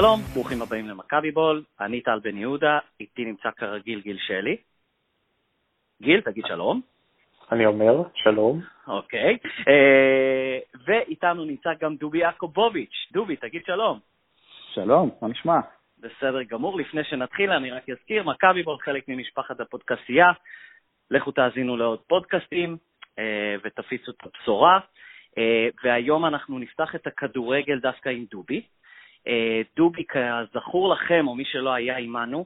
שלום, ברוכים הבאים למכבי בול, אני טל בן יהודה, איתי נמצא כרגיל גיל שלי. גיל, תגיד שלום. אני אומר, שלום. אוקיי. אה, ואיתנו נמצא גם דובי יעקובוביץ'. דובי, תגיד שלום. שלום, מה נשמע? בסדר גמור. לפני שנתחיל, אני רק אזכיר, מכבי בול חלק ממשפחת הפודקסייה. לכו תאזינו לעוד פודקאסטים אה, ותפיצו את הבשורה. אה, והיום אנחנו נפתח את הכדורגל דווקא עם דובי. אה, דובי, כזכור לכם, או מי שלא היה עמנו,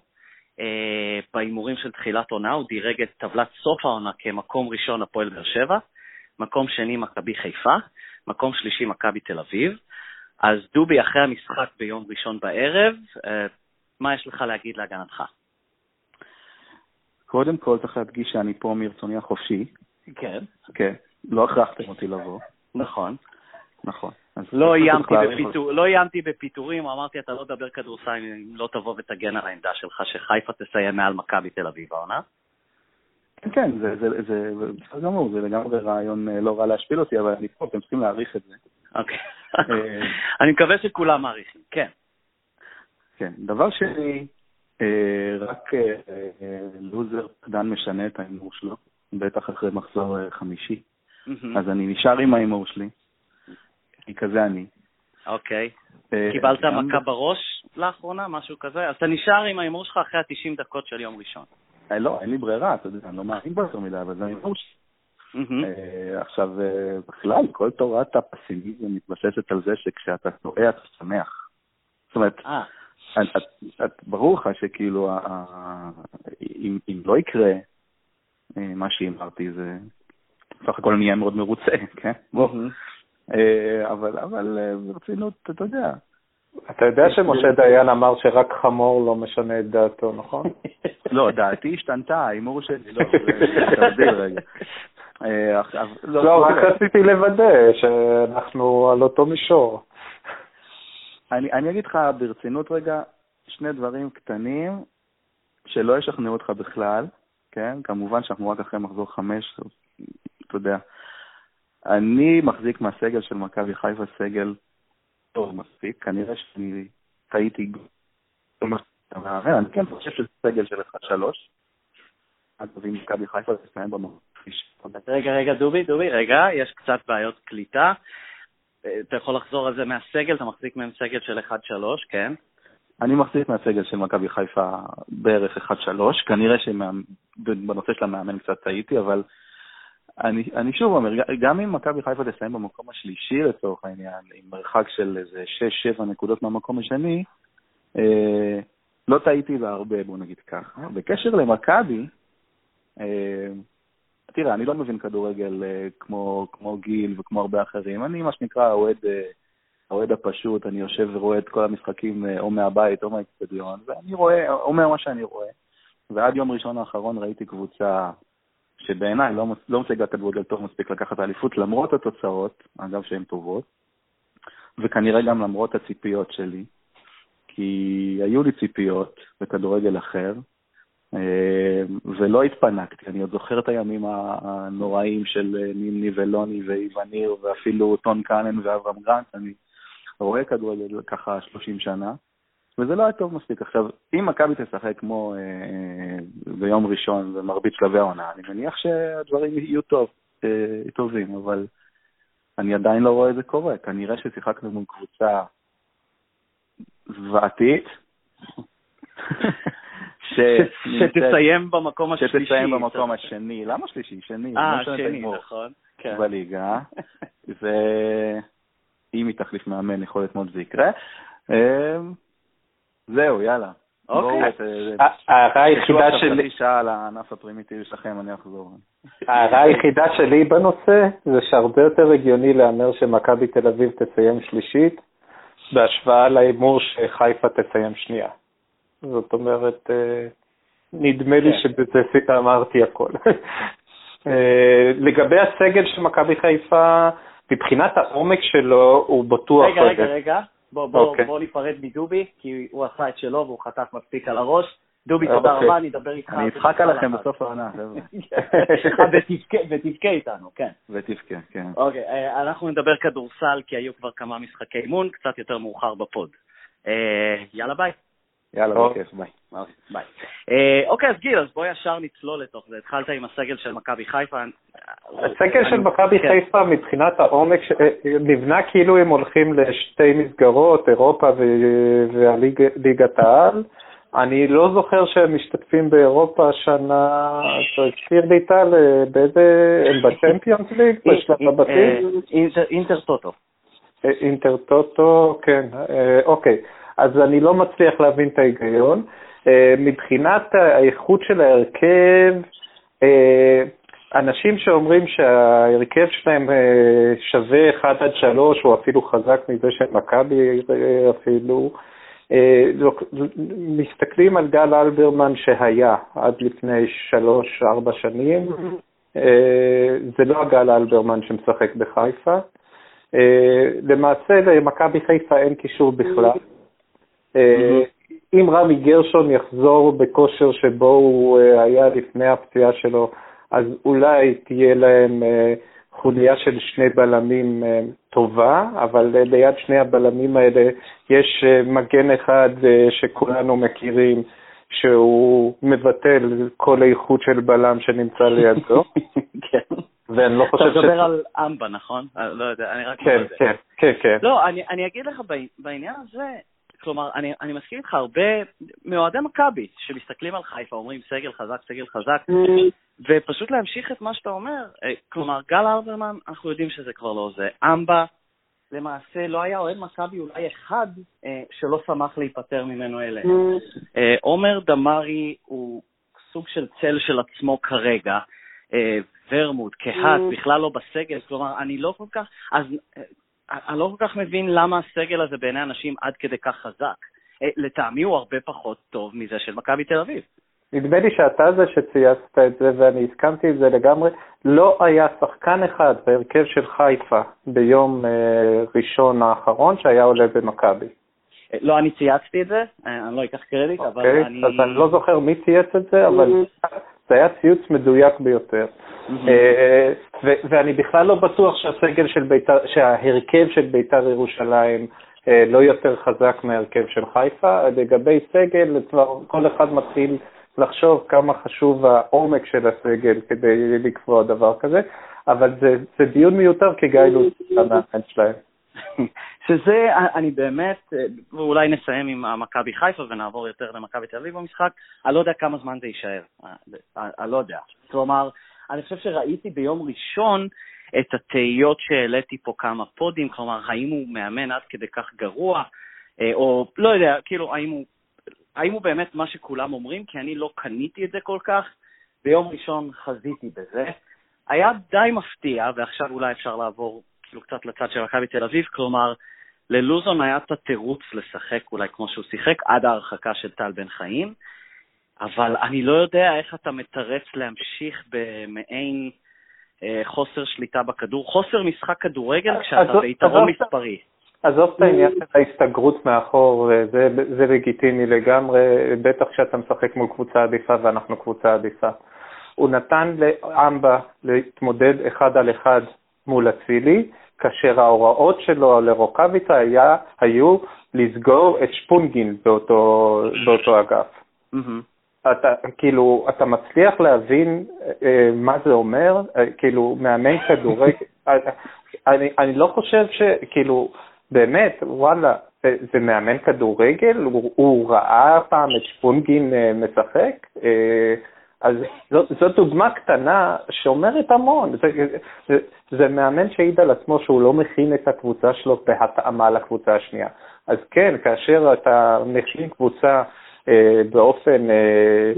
אה, בהימורים של תחילת עונה, הוא דירג את טבלת סוף העונה כמקום ראשון הפועל באר שבע, מקום שני מכבי חיפה, מקום שלישי מכבי תל אביב. אז דובי, אחרי המשחק ביום ראשון בערב, מה יש לך להגיד להגנתך? קודם כל צריך להדגיש שאני פה מרצוני החופשי. כן. כן, לא הכרחתם אותי לבוא. נכון. נכון. לא איימתי, בפיתור, לא איימתי בפיטורים, אמרתי, אתה לא תדבר כדורסל אם לא תבוא ותגן על העמדה שלך שחיפה תסיים מעל מכבי תל אביב העונה. כן, כן, זה בסדר גמור, זה לגמרי רעיון אה, לא רע להשפיל אותי, אבל אני פה, אתם צריכים להעריך את זה. אוקיי. אה, אני מקווה שכולם מעריכים, כן. כן, דבר שני, אה, רק לוזר דן משנה את ההימור שלו, בטח אחרי מחזור חמישי. אז אני נשאר עם ההימור שלי. כי כזה אני. אוקיי. אה, קיבלת מכה בראש לאחרונה, משהו כזה? אז אתה נשאר עם ההימור שלך אחרי ה-90 דקות של יום ראשון. אה, לא, אין לי ברירה, אתה יודע, אני לא מאמין בו יותר מדי, אבל זה ההימור שלי. אה, עכשיו, בכלל, כל תורת הפסימיזם מתבססת על זה שכשאתה טועה אתה שמח. זאת אומרת, ברור לך שכאילו, אם לא יקרה מה שהימרתי, זה סך הכל נהיה מאוד מרוצה, כן? אה, אבל, אבל אה, ברצינות, אתה יודע. אתה יודע שמשה דיין אמר שרק חמור לא משנה את דעתו, נכון? לא, דעתי השתנתה, ההימור שלי, לא, תבדיל רגע. אה, לא, לא, רק רציתי לוודא שאנחנו על אותו מישור. אני אגיד לך ברצינות רגע, שני דברים קטנים שלא ישכנעו אותך בכלל, כן? כמובן שאנחנו רק אחרי מחזור חמש, אתה יודע, אני מחזיק מהסגל של מכבי חיפה סגל טוב מספיק, כנראה שאני טעיתי אני כן חושב שזה סגל של 1-3. אז אם מכבי חיפה תסיים במקום. רגע, רגע, דובי, דובי, רגע, יש קצת בעיות קליטה. אתה יכול לחזור על זה מהסגל, אתה מחזיק מהם סגל של 1-3, כן? אני מחזיק מהסגל של מכבי חיפה בערך 1-3, כנראה שבנושא של המאמן קצת טעיתי, אבל אני, אני שוב אומר, גם אם מכבי חיפה תסיים במקום השלישי לצורך העניין, עם מרחק של איזה 6-7 נקודות מהמקום השני, אה, לא טעיתי בהרבה, בוא נגיד ככה. בקשר למכבי, אה, תראה, אני לא מבין כדורגל אה, כמו, כמו גיל וכמו הרבה אחרים. אני, מה שנקרא, האוהד, אה, הפשוט, אני יושב ורואה את כל המשחקים אה, או מהבית או מהאצטדיון, ואני רואה, אומר מה שאני רואה. ועד יום ראשון האחרון ראיתי קבוצה שבעיניי לא, לא מציגה כדורגל טוב מספיק לקחת האליפות, למרות התוצאות, אגב שהן טובות, וכנראה גם למרות הציפיות שלי, כי היו לי ציפיות בכדורגל אחר, אה, ולא התפנקתי. אני עוד זוכר את הימים הנוראים של נימני ולוני ואיווניר, ואפילו טון קאנן ואברהם גרנט, אני רואה כדורגל ככה 30 שנה. וזה לא היה טוב מספיק. עכשיו, אם מכבי תשחק כמו אה, אה, ביום ראשון במרבית שלבי העונה, אני מניח שהדברים יהיו טוב, אה, טובים, אבל אני עדיין לא רואה את זה קורה. כנראה ששיחקנו מול קבוצה זוועתית. ש... שתסיים במקום השלישי. שתסיים במקום השני. למה שלישי? שני. אה, לא שני, נכון. כן. בליגה. ואם היא תחליף מאמן, יכול להיות מאוד זה יקרה. אה, זהו, יאללה. אוקיי. ההערה היחידה שלי... שעה על הענף הפרימיטיבי שלכם, אני אחזור. ההערה היחידה שלי בנושא זה שהרבה יותר הגיוני להמר שמכבי תל אביב תסיים שלישית, בהשוואה להימור שחיפה תסיים שנייה. זאת אומרת, אה, נדמה לי כן. שבזה אמרתי הכל. אה, לגבי הסגל של מכבי חיפה, מבחינת העומק שלו, הוא בטוח... רגע, רגע, רגע. בוא, בוא, okay. אוקיי. בוא ניפרד מדובי, כי הוא עשה את שלו והוא חטף מספיק על הראש. דובי, תודה okay. אוקיי. רבה, אני אדבר איתך. אני אצחק עליכם בסוף העונה, ותבכה איתנו, כן. ותבכה, כן. אוקיי, אה, אנחנו נדבר כדורסל, כי היו כבר כמה משחקי אימון, קצת יותר מאוחר בפוד. יאללה ביי. יאללה, בכיף, ביי. ביי. אוקיי, אז גיל, אז בוא ישר נצלול לתוך זה. התחלת עם הסגל של מכבי חיפה. הסגל של מכבי כן. חיפה מבחינת העומק נבנה כאילו הם הולכים לשתי מסגרות, אירופה וליגת העל. אני לא זוכר שהם משתתפים באירופה השנה, תזכיר לי טל, באיזה, הם ב Champions League? בשלב הבתים? אינטר טוטו. אינטר טוטו, כן, אוקיי. אז אני לא מצליח להבין את ההיגיון. מבחינת האיכות של ההרכב, אנשים שאומרים שההרכב שלהם שווה 1 עד 3, או אפילו חזק מזה של מכבי אפילו, אה, מסתכלים על גל אלברמן שהיה עד לפני שלוש-ארבע שנים, אה, זה לא הגל אלברמן שמשחק בחיפה. אה, למעשה למכבי חיפה אין קישור בכלל. אם רמי גרשון יחזור בכושר שבו הוא היה לפני הפציעה שלו, אז אולי תהיה להם חוליה של שני בלמים אה, טובה, אבל אה, ליד שני הבלמים האלה יש אה, מגן אחד שכולנו מכירים, שהוא מבטל כל איכות של בלם שנמצא לידו. כן. ואני לא חושב ש... אתה מדבר על אמבה, נכון? לא יודע, אני רק... כן, כן, כן, כן. לא, אני אגיד לך, בעניין הזה, כלומר, אני, אני מסכים איתך, הרבה מאוהדי מכבי שמסתכלים על חיפה, אומרים סגל חזק, סגל חזק, ופשוט להמשיך את מה שאתה אומר. אה, כלומר, גל ארברמן, אנחנו יודעים שזה כבר לא זה. אמבה, למעשה לא היה אוהד מכבי אולי אחד אה, שלא שמח להיפטר ממנו אלה. אה, עומר דמארי הוא סוג של צל של עצמו כרגע. אה, ורמוט, קהת, בכלל לא בסגל, כלומר, אני לא כל כך... אז אה, אני לא כל כך מבין למה הסגל הזה בעיני אנשים עד כדי כך חזק. אה, לטעמי הוא הרבה פחות טוב מזה של מכבי תל אביב. נדמה לי שאתה זה שצייסת את זה, ואני הסכמתי עם זה לגמרי. לא היה שחקן אחד בהרכב של חיפה ביום אה, ראשון האחרון שהיה עולה במכבי. אה, לא אני צייצתי את זה, אני לא אקח קרדיט, okay, אבל אוקיי, אני... אז אני לא זוכר מי צייץ את זה, אבל. זה היה ציוץ מדויק ביותר. אה, ואני בכלל לא בטוח שהסגל של ביתר, שההרכב של ביתר ירושלים אה, לא יותר חזק מההרכב של חיפה. לגבי סגל, כל אחד מתחיל לחשוב כמה חשוב העומק של הסגל כדי לקבוע דבר כזה, אבל זה, זה דיון מיותר כי גיא לוז המאמן שלהם. שזה, אני באמת, ואולי נסיים עם מכבי חיפה ונעבור יותר למכבי תל אביב במשחק, אני לא יודע כמה זמן זה יישאר, אני לא יודע. כלומר, אני חושב שראיתי ביום ראשון את התהיות שהעליתי פה כמה פודים, כלומר, האם הוא מאמן עד כדי כך גרוע, אה, או לא יודע, כאילו, האם הוא, האם הוא באמת מה שכולם אומרים, כי אני לא קניתי את זה כל כך. ביום ראשון חזיתי בזה. היה די מפתיע, ועכשיו אולי אפשר לעבור כאילו קצת לצד של מכבי תל אביב, כלומר, ללוזון היה את התירוץ לשחק אולי כמו שהוא שיחק, עד ההרחקה של טל בן חיים. אבל אני לא יודע איך אתה מתרץ להמשיך במעין אה, חוסר שליטה בכדור, חוסר משחק כדורגל כשאתה ביתרון מספרי. עזוב את העניין של ההסתגרות מאחור, זה, זה לגיטימי לגמרי, בטח כשאתה משחק מול קבוצה עדיפה ואנחנו קבוצה עדיפה. הוא נתן לאמבה להתמודד אחד על אחד מול אצילי, כאשר ההוראות שלו לרוקאביצה היה, היו לסגור את שפונגין באותו, באותו אגף. Mm-hmm. אתה, כאילו, אתה מצליח להבין אה, מה זה אומר? אה, כאילו, מאמן כדורגל, אה, אני, אני לא חושב שכאילו, באמת, וואלה, זה, זה מאמן כדורגל? הוא, הוא ראה פעם את שפונגין אה, משחק? אה, אז זאת, זאת דוגמה קטנה שאומרת המון. זה, זה, זה מאמן שהעיד על עצמו שהוא לא מכין את הקבוצה שלו בהתאמה לקבוצה השנייה. אז כן, כאשר אתה מכין קבוצה אה, באופן אה,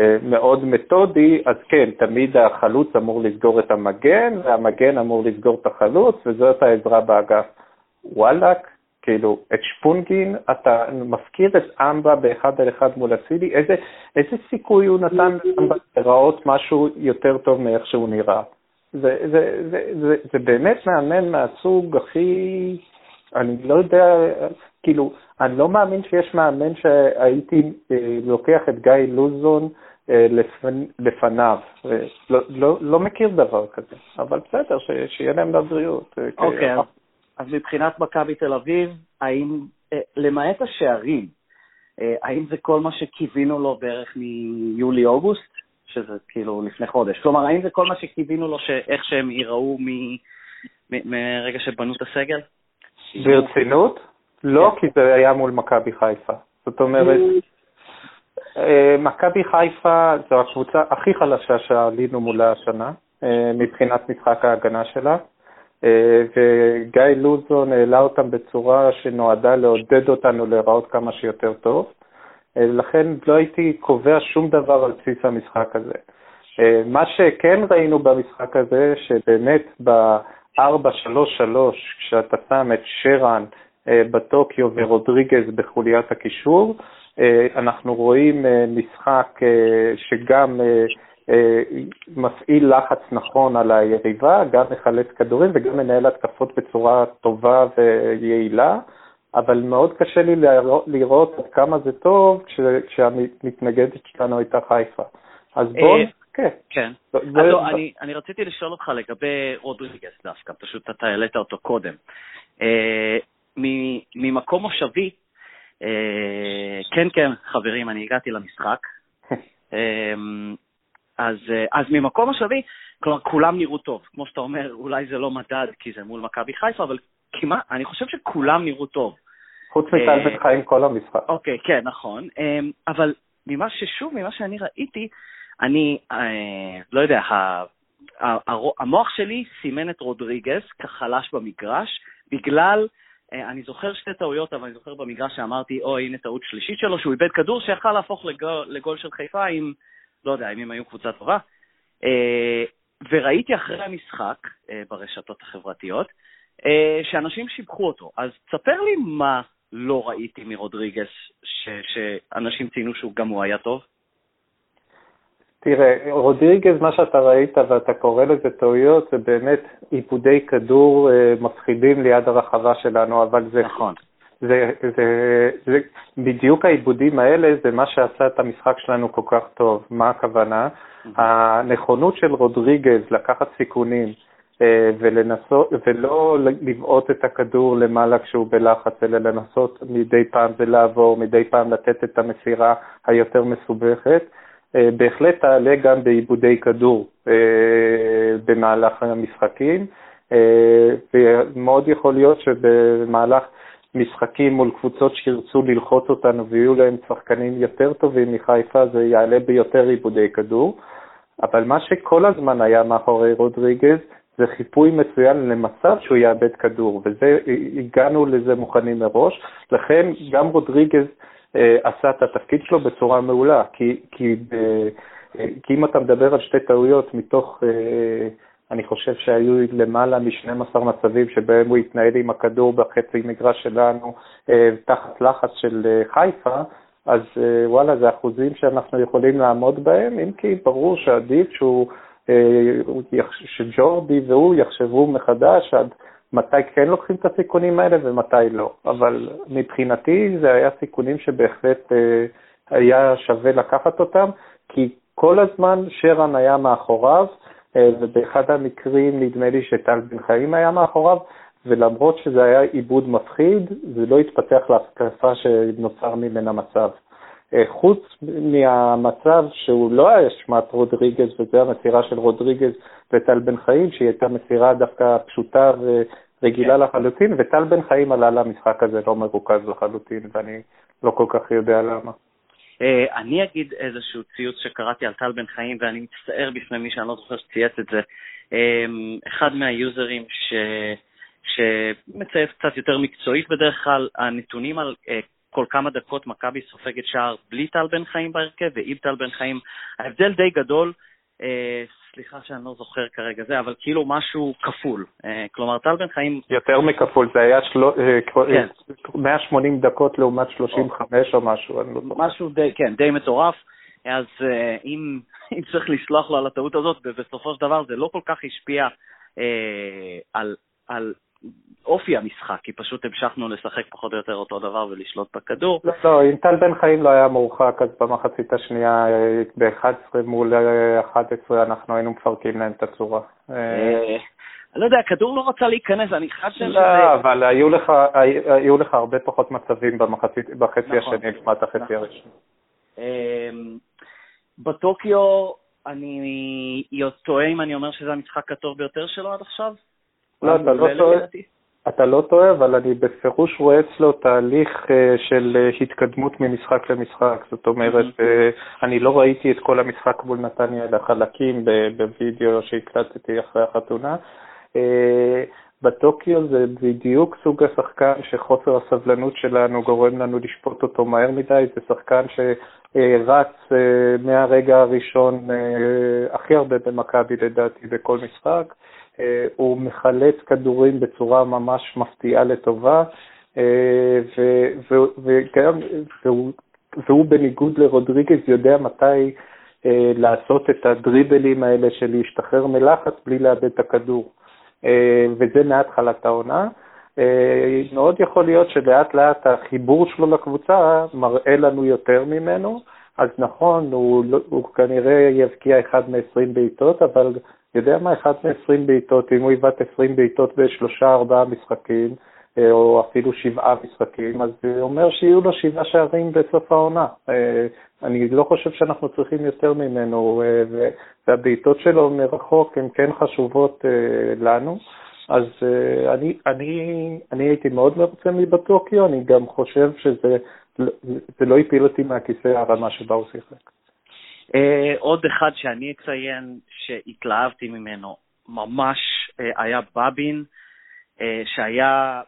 אה, מאוד מתודי, אז כן, תמיד החלוץ אמור לסגור את המגן, והמגן אמור לסגור את החלוץ, וזאת העזרה באגף. וואלאק, כאילו, את שפונגין, אתה מפקיר את אמבה באחד על אחד מול אצילי, איזה, איזה סיכוי הוא נתן לאמבה לראות משהו יותר טוב מאיך שהוא נראה? זה, זה, זה, זה, זה באמת מאמן מהסוג הכי, אני לא יודע, כאילו, אני לא מאמין שיש מאמן שהייתי אה, לוקח את גיא לוזון אה, לפנ, לפניו. אה, לא, לא, לא מכיר דבר כזה, אבל בסדר, ש, שיהיה להם לבריאות. אוקיי, okay, אז מבחינת מכבי תל אביב, האם למעט השערים, האם זה כל מה שקיווינו לו בערך מיולי-אוגוסט, שזה כאילו לפני חודש? כלומר, האם זה כל מה שקיווינו לו, איך שהם ייראו מרגע שבנו את הסגל? ברצינות? לא, כן. כי זה היה מול מכבי חיפה. זאת אומרת, אה, מכבי חיפה זו הקבוצה הכי חלשה שעלינו מולה השנה, אה, מבחינת משחק ההגנה שלה, אה, וגיא לוזון העלה אותם בצורה שנועדה לעודד אותנו להיראות כמה שיותר טוב. לכן לא הייתי קובע שום דבר על בסיס המשחק הזה. מה שכן ראינו במשחק הזה, שבאמת ב-4-3-3, כשאתה שם את שרן בטוקיו ורודריגז בחוליית הקישור, אה, אנחנו רואים אה, משחק אה, שגם מפעיל לחץ נכון על היריבה, גם מחלץ כדורים וגם מנהל התקפות בצורה טובה ויעילה, אבל מאוד קשה לי לראות עד כמה זה טוב כשהמתנגדת שלנו הייתה חיפה. אז בואו... כן. כן. אז לא, אני רציתי לשאול אותך לגבי רודריגס דווקא, פשוט אתה העלית אותו קודם. ממקום מושבי, אה, כן, כן, חברים, אני הגעתי למשחק. אז, אה, אז ממקום מושבי, כלומר, כולם נראו טוב. כמו שאתה אומר, אולי זה לא מדד כי זה מול מכבי חיפה, אבל כמעט, אני חושב שכולם נראו טוב. חוץ מטל אה, בן חיים כל המשחק. אוקיי, כן, נכון. אמ, אבל ממה ששוב, ממה שאני ראיתי, אני, לא יודע, המוח שלי סימן את רודריגז כחלש במגרש, בגלל אה, אני זוכר שתי טעויות, אבל אני זוכר במגרש שאמרתי, או, הנה טעות שלישית שלו, שהוא איבד כדור שיכל להפוך לגול, לגול של חיפה, אם, לא יודע, אם הם היו קבוצה טובה. אה, וראיתי אחרי המשחק אה, ברשתות החברתיות, שאנשים שיבחו אותו. אז תספר לי מה לא ראיתי מרודריגס, שאנשים ציינו שהוא גם הוא היה טוב. תראה, רודריגז, מה שאתה ראית ואתה קורא לזה טעויות, זה באמת עיבודי כדור אה, מפחידים ליד הרחבה שלנו, אבל זה... נכון. זה, זה, זה, בדיוק העיבודים האלה זה מה שעשה את המשחק שלנו כל כך טוב. מה הכוונה? Mm-hmm. הנכונות של רודריגז לקחת סיכונים אה, ולנסות, ולא לבעוט את הכדור למעלה כשהוא בלחץ, אלא לנסות מדי פעם זה לעבור, מדי פעם לתת את המסירה היותר מסובכת. אה, בהחלט תעלה גם בעיבודי כדור אה, במהלך המשחקים, ומאוד יכול להיות שבמהלך משחקים מול קבוצות שירצו ללחוץ אותנו ויהיו להם שחקנים יותר טובים מחיפה, זה יעלה ביותר עיבודי כדור. אבל מה שכל הזמן היה מאחורי רודריגז זה חיפוי מצוין למצב שהוא יאבד כדור, והגענו לזה מוכנים מראש. לכן גם רודריגז אה, עשה את התפקיד שלו בצורה מעולה, כי, כי, אה, כי אם אתה מדבר על שתי טעויות מתוך, אה, אני חושב שהיו למעלה מ-12 מצבים שבהם הוא התנהל עם הכדור בחצי מגרש שלנו תחת לחץ של חיפה, אז וואלה, זה אחוזים שאנחנו יכולים לעמוד בהם, אם כי ברור שעדיף שהוא, שג'ורדי והוא יחשבו מחדש עד מתי כן לוקחים את הסיכונים האלה ומתי לא. אבל מבחינתי זה היה סיכונים שבהחלט אה, היה שווה לקחת אותם, כי כל הזמן שרן היה מאחוריו, אה, ובאחד המקרים נדמה לי שטל בן חיים היה מאחוריו, ולמרות שזה היה עיבוד מפחיד, זה לא התפתח להתקפה שנוצר ממנה מצב. אה, חוץ מהמצב שהוא לא היה אשמת רודריגז, וזה המסירה של רודריגז וטל בן חיים, שהיא הייתה מסירה דווקא פשוטה ורגילה כן. לחלוטין, וטל בן חיים עלה למשחק הזה לא מרוכז לחלוטין, ואני לא כל כך יודע למה. אה, אני אגיד איזשהו ציוץ שקראתי על טל בן חיים, ואני מצטער בפני מי שאני לא זוכר שצייץ את זה. אה, אחד מהיוזרים ש... שמצייץ קצת יותר מקצועית בדרך כלל, הנתונים על כל כמה דקות מכבי סופגת שער בלי טל בן חיים בהרכב ועם טל בן חיים. ההבדל די גדול, אה, סליחה שאני לא זוכר כרגע זה, אבל כאילו משהו כפול. אה, כלומר, טל בן חיים... יותר מכפול, זה היה של... אה, כן. 180 דקות לעומת 35 או, או משהו, אני לא זוכר. משהו די, כן, די מטורף. אז אה, אם, אם צריך לסלוח לו על הטעות הזאת, בסופו של דבר זה לא כל כך השפיע אה, על, על אופי המשחק, כי פשוט המשכנו לשחק פחות או יותר אותו דבר ולשלוט בכדור. לא, לא, אם טל בן חיים לא היה מורחק, אז במחצית השנייה ב-11 מול 11 אנחנו היינו מפרקים להם את הצורה. אה, לא יודע, הכדור לא רצה להיכנס, אני חושב שזה... לא, אבל היו לך, היו לך הרבה פחות מצבים במחצית, בחצי נכון. השני לעומת החצי נכון. הראשון. אמ, בטוקיו, אני טועה אם אני אומר שזה המשחק הטוב ביותר שלו עד עכשיו? לא, אתה לא טועה. אתה לא טועה, אבל אני בפירוש רואה אצלו תהליך אה, של אה, התקדמות ממשחק למשחק. זאת אומרת. אה, אני לא ראיתי את כל המשחק מול נתניה אלא חלקים ב- בווידאו שהקלטתי אחרי החתונה. בטוקיו זה בדיוק סוג השחקן שחוסר הסבלנות שלנו גורם לנו לשפוט אותו מהר מדי, זה שחקן שרץ מהרגע הראשון הכי הרבה במכבי לדעתי בכל משחק. אה, הוא מחלץ כדורים בצורה ממש מפתיעה לטובה, אה, וגם, והוא, והוא בניגוד לרודריגז יודע מתי אה, לעשות את הדריבלים האלה של להשתחרר מלחץ בלי לאבד את הכדור. וזה מהתחלת העונה. מאוד יכול להיות שלאט לאט החיבור שלו לקבוצה מראה לנו יותר ממנו, אז נכון, הוא, לא- הוא כנראה יבקיע אחד מ-20 בעיטות, אבל יודע מה, אחד מ-20 בעיטות, אם הוא יבעט 20 בעיטות בשלושה ארבעה משחקים, אה, או אפילו שבעה משחקים, אז זה אומר שיהיו לו שבעה שערים בסוף העונה. אה, אני לא חושב שאנחנו צריכים יותר ממנו, אה, והבעיטות שלו מרחוק הן כן חשובות לנו. אז אני, אני, אני הייתי מאוד מרוצה מבטוקיו, אני גם חושב שזה זה לא הפיל אותי מהכיסא הרמה שבה הוא שיחק. אה, עוד אחד שאני אציין שהתלהבתי ממנו ממש אה, היה בבין, אה, שהיה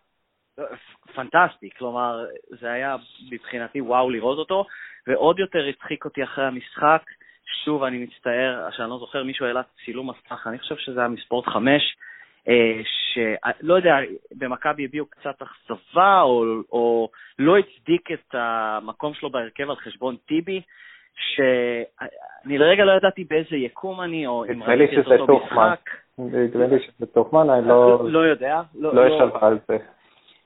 פנטסטי, כלומר זה היה מבחינתי וואו לראות אותו, ועוד יותר הצחיק אותי אחרי המשחק, שוב אני מצטער שאני לא זוכר, מישהו העלה צילום מסך, אני חושב שזה היה מספורט חמש, אה, שלא יודע, במכבי הביעו קצת אכזבה או, או לא הצדיק את המקום שלו בהרכב על חשבון טיבי, שאני לרגע לא ידעתי באיזה יקום אני, או אם ראיתי את אותו. משחק. נדמה לי שזה טוחמן, אני לא לא יודע. לא ישב על זה.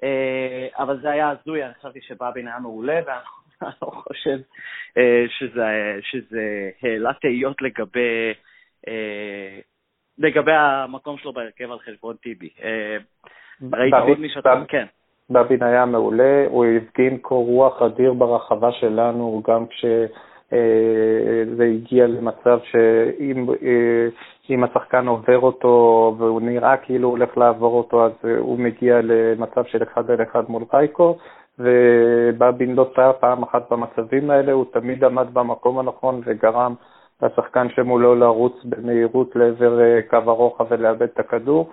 אה, אבל זה היה הזוי, אני חשבתי שבאבין היה מעולה, ואני לא חושב אה, שזה, העלה תהיות לגבי, אה, לגבי המקום שלו בהרכב על חשבון טיבי. ראית עוד מישהו? כן. בבין היה מעולה, הוא הפגין קור רוח אדיר ברחבה שלנו, גם כשזה הגיע למצב שאם אה, השחקן עובר אותו והוא נראה כאילו הוא הולך לעבור אותו, אז אה, הוא מגיע למצב של אחד על אחד מול רייקו, ובבין לא טעה פעם אחת במצבים האלה, הוא תמיד עמד במקום הנכון וגרם לשחקן שמולו לרוץ במהירות לעבר אה, קו הרוחב ולאבד את הכדור.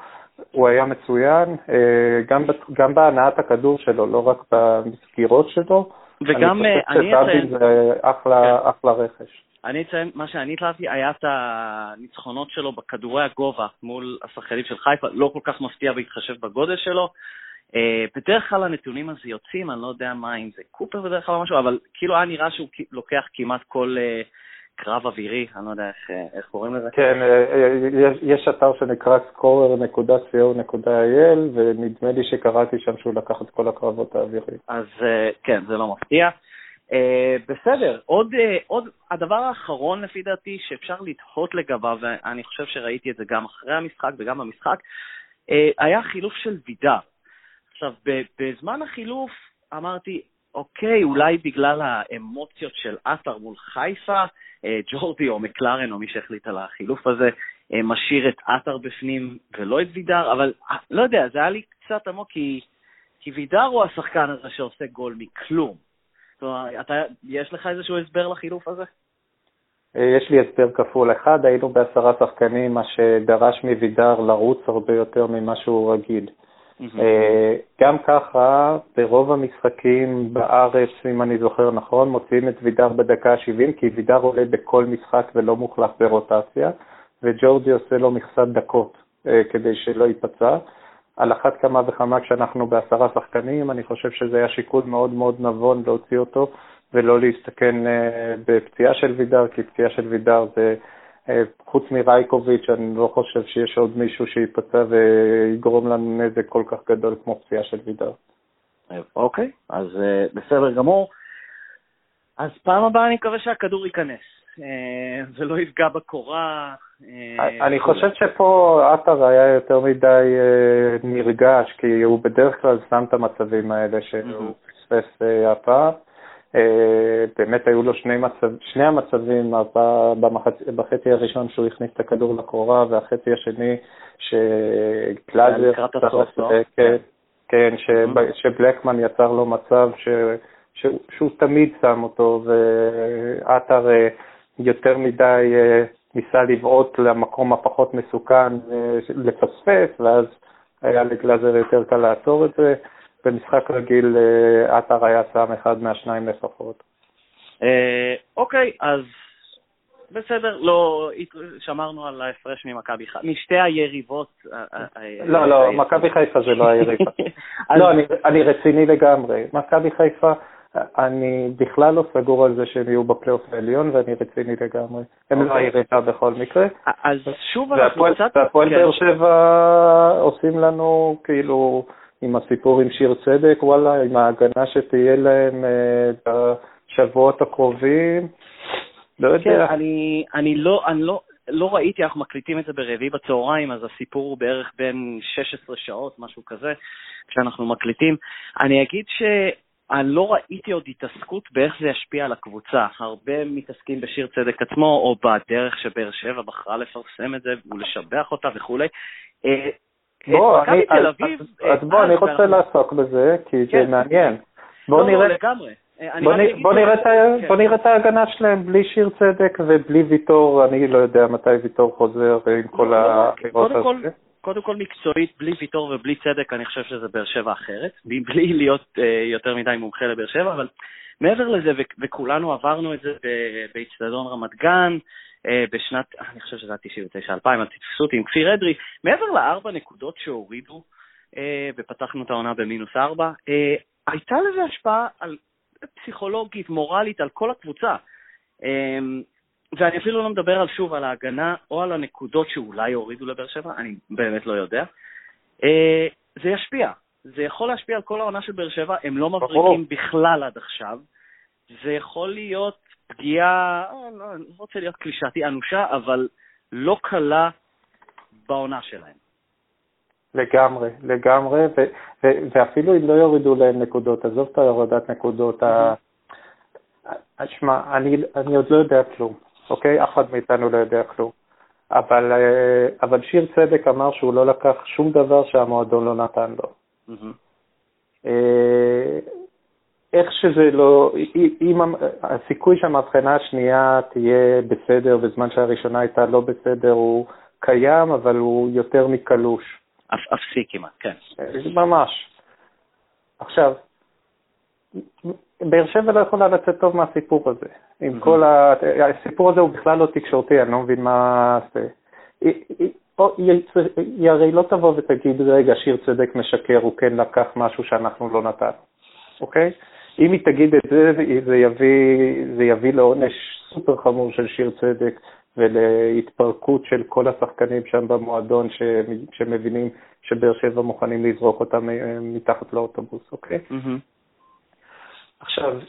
הוא היה מצוין, אה, גם, גם בהנעת הכדור שלו, לא רק בסגירות שלו. וגם אני אה, אני אציין, זה אחלה, כן. אחלה רכש. אני אציין, מה שאני התלהבתי היה את הניצחונות שלו בכדורי הגובה מול השחקנים של חיפה, לא כל כך מפתיע בהתחשב בגודל שלו. אה, בדרך כלל הנתונים הזה יוצאים, אני לא יודע מה, אם זה קופר בדרך כלל או משהו, אבל כאילו היה נראה שהוא לוקח כמעט כל אה, קרב אווירי, אני לא יודע איך, אה, איך קוראים לזה. כן, אה, אה, יש, יש אתר שנקרא scorer.co.il, ונדמה לי שקראתי שם שהוא לקח את כל הקרבות האוויריים. אז כן, זה לא מפתיע. בסדר, עוד, עוד, הדבר האחרון לפי דעתי שאפשר לתהות לגביו, ואני חושב שראיתי את זה גם אחרי המשחק וגם במשחק, היה חילוף של וידר. עכשיו, בזמן החילוף אמרתי, אוקיי, אולי בגלל האמוציות של עטר מול חיפה, אה, ג'ורדי או מקלרן או מי שהחליט על החילוף הזה, אה, משאיר את עטר בפנים ולא את וידר, אבל אה, לא יודע, זה היה לי קצת עמוק, כי, כי וידר הוא השחקן הזה שעושה גול מכלום. זאת אומרת, אתה, יש לך איזשהו הסבר לחילוף הזה? יש לי הסבר כפול. אחד, היינו בעשרה שחקנים, מה שדרש מווידר לרוץ הרבה יותר ממה שהוא רגיל. אה, גם ככה, ברוב המשחקים בארץ, אם אני זוכר נכון, מוציאים את וידר בדקה ה-70, כי וידר עולה בכל משחק ולא מוחלף ברוטציה, וג'ורדי עושה לו מכסת דקות אה, כדי שלא ייפצע. על אחת כמה וכמה כשאנחנו בעשרה שחקנים, אני חושב שזה היה שיקול מאוד מאוד נבון להוציא אותו ולא להסתכן אה, בפציעה של וידר, כי פציעה של וידר זה, חוץ מרייקוביץ', אני לא חושב שיש עוד מישהו שייפצע ויגרום לנו נזק כל כך גדול כמו פציעה של וידר. אוקיי, אז אה, בסדר גמור. אז פעם הבאה אני מקווה שהכדור ייכנס. ולא יפגע בקורה. אני חושב שפה עטר היה יותר מדי נרגש, כי הוא בדרך כלל שם את המצבים האלה שהוא פספס הפעם. באמת היו לו שני, מצב, שני המצבים בחצי הראשון שהוא הכניס את הכדור לקורה, והחצי השני שגלאזר, כן, כן. שבלקמן יצר לו מצב ש, ש, שהוא תמיד שם אותו, ועטר אה, יותר מדי אה, ניסה לבעוט למקום הפחות מסוכן לפספס, ואז היה לגלאזר יותר קל לעצור את זה. במשחק רגיל אה, עטר היה שם אחד מהשניים לפחות. אוקיי, אז בסדר, לא, שמרנו על ההפרש ממכבי חיפה, משתי היריבות. לא, לא, מכבי חיפה זה לא היריבה. לא, אני רציני לגמרי. מכבי חיפה, אני בכלל לא סגור על זה שהם יהיו בפלייאוף העליון, ואני רציני לגמרי. הם לא אוקיי. היריבה בכל מקרה. אז שוב אנחנו קצת... והפועל כן. באר שבע עושים לנו, כאילו, עם הסיפור עם שיר צדק, וואלה, עם ההגנה שתהיה להם אה, בשבועות הקרובים. לא יודע. כן, אני, אני, לא, אני לא, לא ראיתי, אנחנו מקליטים את זה ברביעי בצהריים, אז הסיפור הוא בערך בין 16 שעות, משהו כזה, כשאנחנו מקליטים. אני אגיד שאני לא ראיתי עוד התעסקות באיך זה ישפיע על הקבוצה. הרבה מתעסקים בשיר צדק עצמו, או בדרך שבאר שבע בחרה לפרסם את זה ולשבח אותה וכולי. אה, בוא, אני, אז, אז, אז בוא, אני רוצה לעסוק בזה, כי זה כן. מעניין. בוא לא, נראה... לא, לגמרי. אה, בוא, נ, בוא, נראה את, כן. בוא נראה את ההגנה שלהם בלי שיר צדק ובלי ויטור, אני לא יודע מתי ויטור חוזר עם כל לא, האחרות הזה. קודם כל מקצועית, בלי ויטור ובלי צדק, אני חושב שזה באר שבע אחרת, בלי להיות יותר מדי מומחה לבאר שבע, אבל מעבר לזה, וכולנו עברנו את זה באיצטדיון רמת גן, בשנת, אני חושב שזה היה 99-2000, אז תתפסו אותי עם כפיר אדרי, מעבר לארבע נקודות שהורידו, uh, ופתחנו את העונה במינוס ארבע, uh, הייתה לזה השפעה על פסיכולוגית, מורלית, על כל הקבוצה. ואני אפילו לא מדבר על שוב על ההגנה או על הנקודות שאולי הורידו לבאר שבע, אני באמת לא יודע. אה, זה ישפיע, זה יכול להשפיע על כל העונה של באר שבע, הם לא מבריקים בכלל עד עכשיו. זה יכול להיות פגיעה, אה, לא, אני לא רוצה להיות קלישאתי אנושה, אבל לא קלה בעונה שלהם. לגמרי, לגמרי, ו, ו, ואפילו אם לא יורידו להם נקודות, עזוב את ההורדת נקודות, שמע, אני, אני עוד לא יודע כלום, אוקיי? אף אחד מאיתנו לא יודע כלום. אבל, אה, אבל שיר צדק אמר שהוא לא לקח שום דבר שהמועדון לא נתן לו. אה, איך שזה לא, אם הסיכוי שהמבחנה השנייה תהיה בסדר בזמן שהראשונה הייתה לא בסדר הוא קיים, אבל הוא יותר מקלוש. אפסי כמעט, כן. ממש. עכשיו, באר שבע לא יכולה לצאת טוב מהסיפור הזה. עם כל ה... הסיפור הזה הוא בכלל לא תקשורתי, אני לא מבין מה זה. היא הרי לא תבוא ותגיד, רגע, שיר צדק משקר, הוא כן לקח משהו שאנחנו לא נתנו, אוקיי? אם היא תגיד את זה, זה יביא, זה יביא לעונש סופר חמור של שיר צדק, ולהתפרקות של כל השחקנים שם במועדון שמבינים שבאר שבע מוכנים לזרוק אותם אה, מתחת לאוטובוס, אוקיי? Mm-hmm. עכשיו,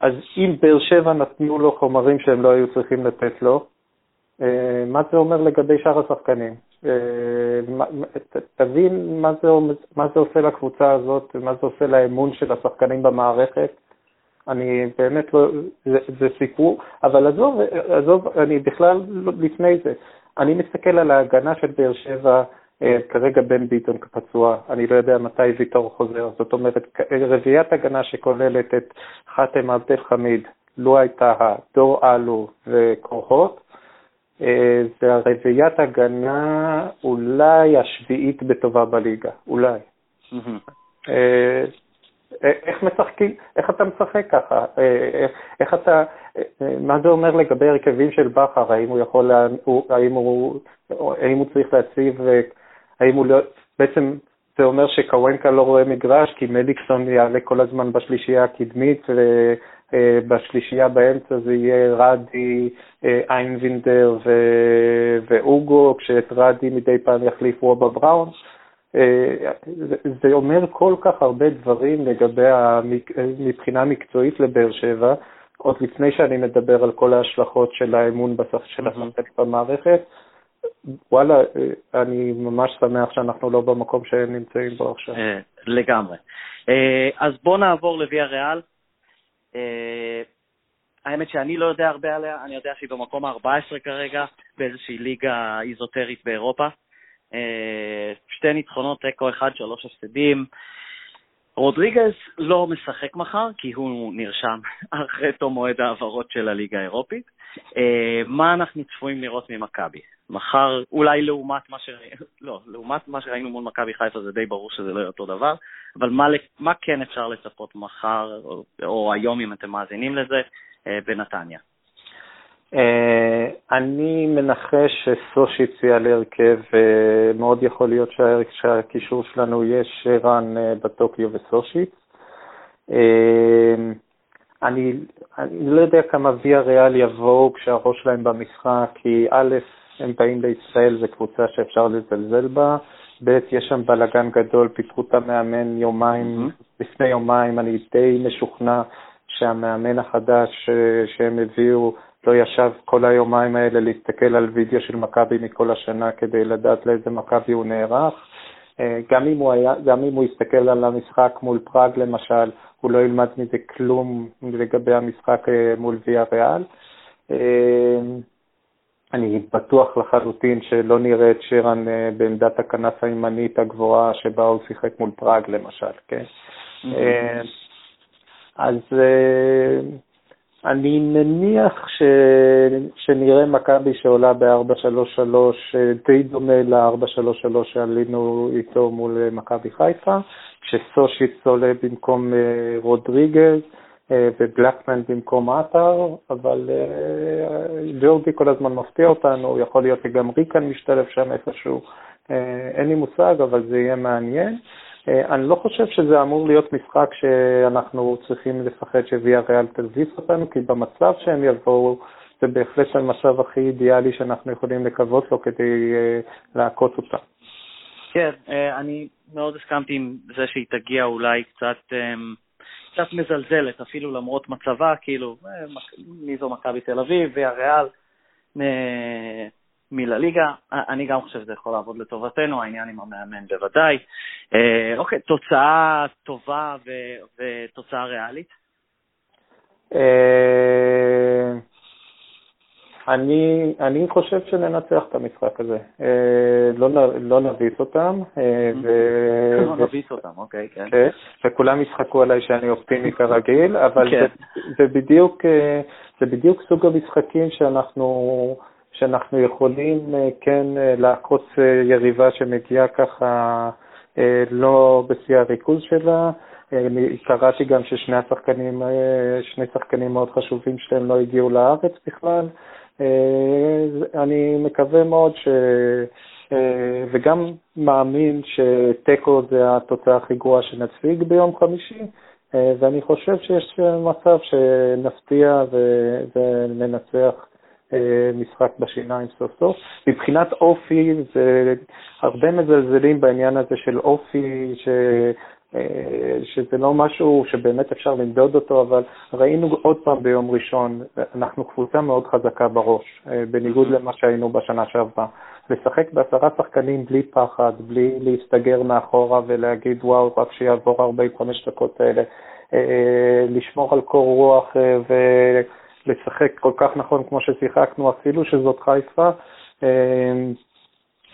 אז אם באר שבע נתנו לו חומרים שהם לא היו צריכים לתת לו, אה, מה זה אומר לגבי שאר השחקנים? אה, תבין מה זה, מה זה עושה לקבוצה הזאת, מה זה עושה לאמון של השחקנים במערכת, אני באמת לא, זה, זה סיפור, אבל עזוב, עזוב, אני בכלל לא, לפני זה. אני מסתכל על ההגנה של באר שבע, אה, כרגע בן ביטון פצוע, אני לא יודע מתי ויטור חוזר, זאת אומרת, רביעיית הגנה שכוללת את חאתם עבד אל חמיד, לואי טהא, דור אלו וכוחות, זה הרביעיית הגנה אולי השביעית בטובה בליגה, אולי. Mm-hmm. איך משחקים, איך אתה משחק ככה? איך, איך אתה, מה זה אומר לגבי הרכבים של בכר? האם הוא יכול, האם הוא, האם הוא צריך להציב, האם הוא לא, בעצם זה אומר שקוונקה לא רואה מגרש כי מדיקסון יעלה כל הזמן בשלישייה הקדמית ובשלישייה באמצע זה יהיה רדי, איינבינדר ואוגו, כשאת רדי מדי פעם יחליף רובה בראון. זה אומר כל כך הרבה דברים לגבי, המק... מבחינה מקצועית לבאר שבע, עוד לפני שאני מדבר על כל ההשלכות של האמון של השחקנים במערכת, וואלה, אה, אני ממש שמח שאנחנו לא במקום שהם נמצאים בו עכשיו. אה, לגמרי. אה, אז בואו נעבור לוויה ריאל. האמת שאני לא יודע הרבה עליה, אני יודע שהיא במקום ה-14 כרגע, באיזושהי ליגה איזוטרית באירופה. שתי ניצחונות, תיקו אחד, שלוש הפסדים. רודריגז לא משחק מחר, כי הוא נרשם אחרי תום מועד העברות של הליגה האירופית. מה אנחנו צפויים לראות ממכבי? מחר, אולי לעומת מה שראינו, לא, לעומת מה שראינו מול מכבי חיפה זה די ברור שזה לא יהיה אותו דבר, אבל מה, מה כן אפשר לצפות מחר, או, או היום אם אתם מאזינים לזה, אה, בנתניה? אה, אני מנחש שסושיץ יעלה הרכב, מאוד יכול להיות שהקישור שלנו יהיה שרן אה, בטוקיו וסושיץ. אני, אני לא יודע כמה ויה ריאל יבואו כשהראש שלהם במשחק, כי א', הם באים לישראל, זו קבוצה שאפשר לזלזל בה. ב', יש שם בלאגן גדול, פיתחו את המאמן יומיים, mm-hmm. לפני יומיים, אני די משוכנע שהמאמן החדש שהם הביאו לא ישב כל היומיים האלה להסתכל על וידאו של מכבי מכל השנה כדי לדעת לאיזה מכבי הוא נערך. אה, גם אם, הוא היה, גם אם הוא יסתכל על המשחק מול פראג למשל, הוא לא ילמד מזה כלום לגבי המשחק אה, מול ויה ריאל. אה, אני בטוח לחלוטין שלא נראה את שירן אה, בעמדת הכנף הימנית הגבוהה שבה הוא שיחק מול פראג למשל, כן? Mm-hmm. אז אני מניח ש... שנראה מכבי שעולה ב-4-3-3 די דומה ל-4-3-3 שעלינו איתו מול מכבי חיפה, כשסושיץ עולה במקום רודריגז. אה, ובלקמן במקום עטר, אבל אה, ג'ורדי כל הזמן מפתיע אותנו, יכול להיות שגם ריקן משתלב שם איפשהו, אה, אין לי מושג, אבל זה יהיה מעניין. אני לא חושב שזה אמור להיות משחק שאנחנו צריכים לפחד שוויה ריאל תלביס אותנו, כי במצב שהם יבואו, זה בהחלט המצב הכי אידיאלי שאנחנו יכולים לקוות לו כדי לעקוץ אותה. כן, אני מאוד הסכמתי עם זה שהיא תגיע אולי קצת קצת מזלזלת, אפילו למרות מצבה, כאילו, אה, מי זו מכבי תל אביב והריאל מלליגה. אני גם חושב שזה יכול לעבוד לטובתנו, העניין עם המאמן בוודאי. אה, אוקיי, תוצאה טובה ותוצאה ריאלית? אה, אני, אני חושב שננצח את המשחק הזה. אה, לא, לא נביס אותם. אה, ו... לא נביס אותם, אוקיי, כן. כן. וכולם יצחקו עליי שאני אופטימי כרגיל, אבל כן. זה, זה, בדיוק, אה, זה בדיוק סוג המשחקים שאנחנו, שאנחנו יכולים כן לעקוץ יריבה שמגיעה ככה לא בשיא הריכוז שלה. קראתי גם ששני השחקנים, שני שחקנים מאוד חשובים שלהם לא הגיעו לארץ בכלל. אה, אני מקווה מאוד ש... אה, וגם מאמין שתיקו זה התוצאה הכי גרועה שנציג ביום חמישי, אה, ואני חושב שיש מצב שנפתיע וננצח משחק בשיניים סוף סוף. מבחינת אופי, זה הרבה מזלזלים בעניין הזה של אופי, ש... אה, שזה לא משהו שבאמת אפשר למדוד אותו, אבל ראינו עוד פעם ביום ראשון, אנחנו קבוצה מאוד חזקה בראש, אה, בניגוד למה שהיינו בשנה שעברה. לשחק בעשרה שחקנים בלי פחד, בלי להסתגר מאחורה ולהגיד וואו, רק שיעבור 45 דקות האלה, אה, לשמור על קור רוח ולשחק כל כך נכון כמו ששיחקנו, אפילו שזאת חיפה.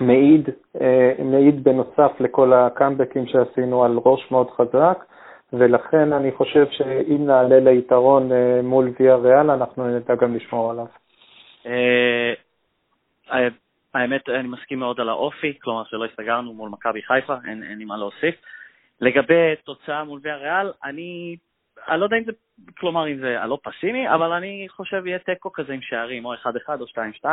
מעיד, אה, מעיד בנוסף לכל הקאמבקים שעשינו על ראש מאוד חזק, ולכן אני חושב שאם נעלה ליתרון אה, מול ויה ריאל, אנחנו נדע גם לשמור עליו. אה, האמת, אני מסכים מאוד על האופי, כלומר שלא הסתגרנו מול מכבי חיפה, אין לי מה להוסיף. לגבי תוצאה מול ויה ריאל, אני, אני לא יודע אם זה, כלומר אם זה, אני לא פסימי, אבל אני חושב יהיה תיקו כזה עם שערים, או 1-1 או 2-2.